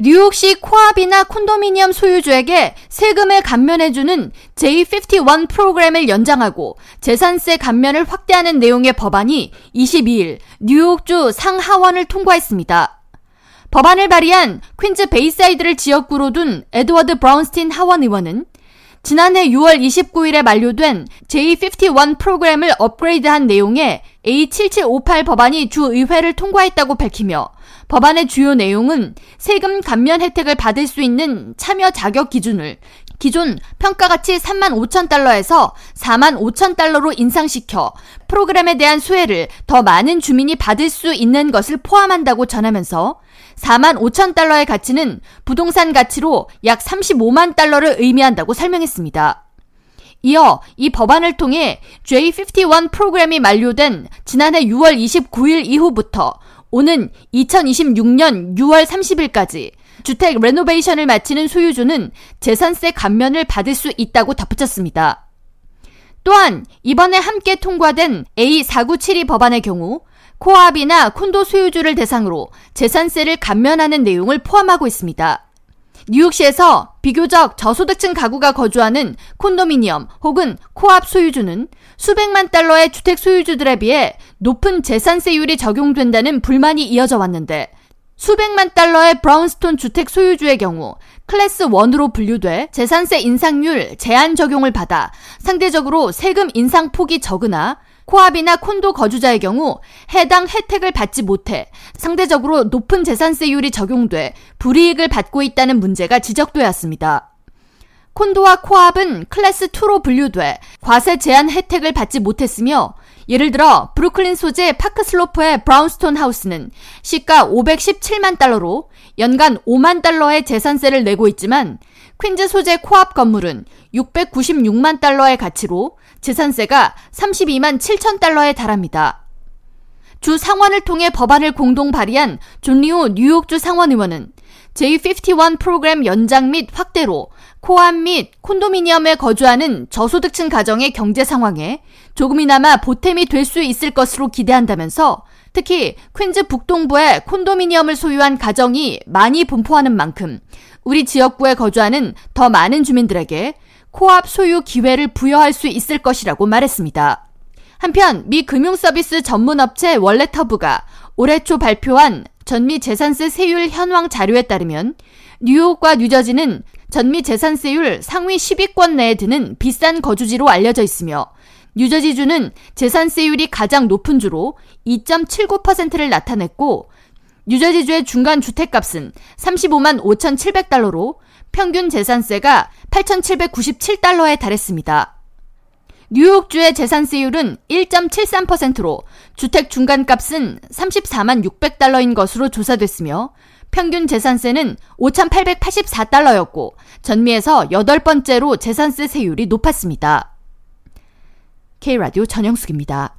뉴욕시 co-op이나 콘도미니엄 소유주에게 세금을 감면해주는 J51 프로그램을 연장하고 재산세 감면을 확대하는 내용의 법안이 22일 뉴욕주 상하원을 통과했습니다. 법안을 발의한 퀸즈 베이사이드를 지역구로 둔 에드워드 브라운스틴 하원 의원은 지난해 6월 29일에 만료된 J51 프로그램을 업그레이드한 내용의 A7758 법안이 주 의회를 통과했다고 밝히며 법안의 주요 내용은 세금 감면 혜택을 받을 수 있는 참여 자격 기준을 기존 평가가치 3만 5천 달러에서 4만 5천 달러로 인상시켜 프로그램에 대한 수혜를 더 많은 주민이 받을 수 있는 것을 포함한다고 전하면서 4만 5천 달러의 가치는 부동산 가치로 약 35만 달러를 의미한다고 설명했습니다. 이어 이 법안을 통해 J51 프로그램이 만료된 지난해 6월 29일 이후부터 오는 2026년 6월 30일까지 주택 레노베이션을 마치는 소유주는 재산세 감면을 받을 수 있다고 덧붙였습니다. 또한 이번에 함께 통과된 A4972 법안의 경우 코압이나 콘도 소유주를 대상으로 재산세를 감면하는 내용을 포함하고 있습니다. 뉴욕시에서 비교적 저소득층 가구가 거주하는 콘도미니엄 혹은 코압 소유주는 수백만 달러의 주택 소유주들에 비해 높은 재산세율이 적용된다는 불만이 이어져 왔는데 수백만 달러의 brownstone 주택 소유주의 경우 클래스 1으로 분류돼 재산세 인상률 제한 적용을 받아 상대적으로 세금 인상 폭이 적으나 co-op이나 콘도 거주자의 경우 해당 혜택을 받지 못해 상대적으로 높은 재산세율이 적용돼 불이익을 받고 있다는 문제가 지적되었습니다. 콘도와 co-op은 클래스 2로 분류돼 과세 제한 혜택을 받지 못했으며 예를 들어 브루클린 소재 파크슬로프의 brownstone house는 시가 517만 달러로 연간 5만 달러의 재산세를 내고 있지만 퀸즈 소재 co-op 건물은 696만 달러의 가치로 재산세가 32만 7천 달러에 달합니다. 주 상원을 통해 법안을 공동 발의한 존 리우 뉴욕주 상원 의원은 J51 프로그램 연장 및 확대로 코암 및 콘도미니엄에 거주하는 저소득층 가정의 경제 상황에 조금이나마 보탬이 될 수 있을 것으로 기대한다면서 특히 퀸즈 북동부에 콘도미니엄을 소유한 가정이 많이 분포하는 만큼 우리 지역구에 거주하는 더 많은 주민들에게 코압 소유 기회를 부여할 수 있을 것이라고 말했습니다. 한편 미 금융서비스 전문업체 월레터부가 올해 초 발표한 전미 재산세 세율 현황 자료에 따르면 뉴욕과 뉴저지는 전미 재산세율 상위 10위권 내에 드는 비싼 거주지로 알려져 있으며 뉴저지주는 재산세율이 가장 높은 주로 2.79%를 나타냈고 뉴저지주의 중간 주택값은 35만 5,700달러로 평균 재산세가 8,797달러에 달했습니다. 뉴욕주의 재산세율은 1.73%로 주택 중간값은 34만 600달러인 것으로 조사됐으며 평균 재산세는 5,884달러였고 전미에서 여덟 번째로 재산세 세율이 높았습니다. K라디오 전영숙입니다.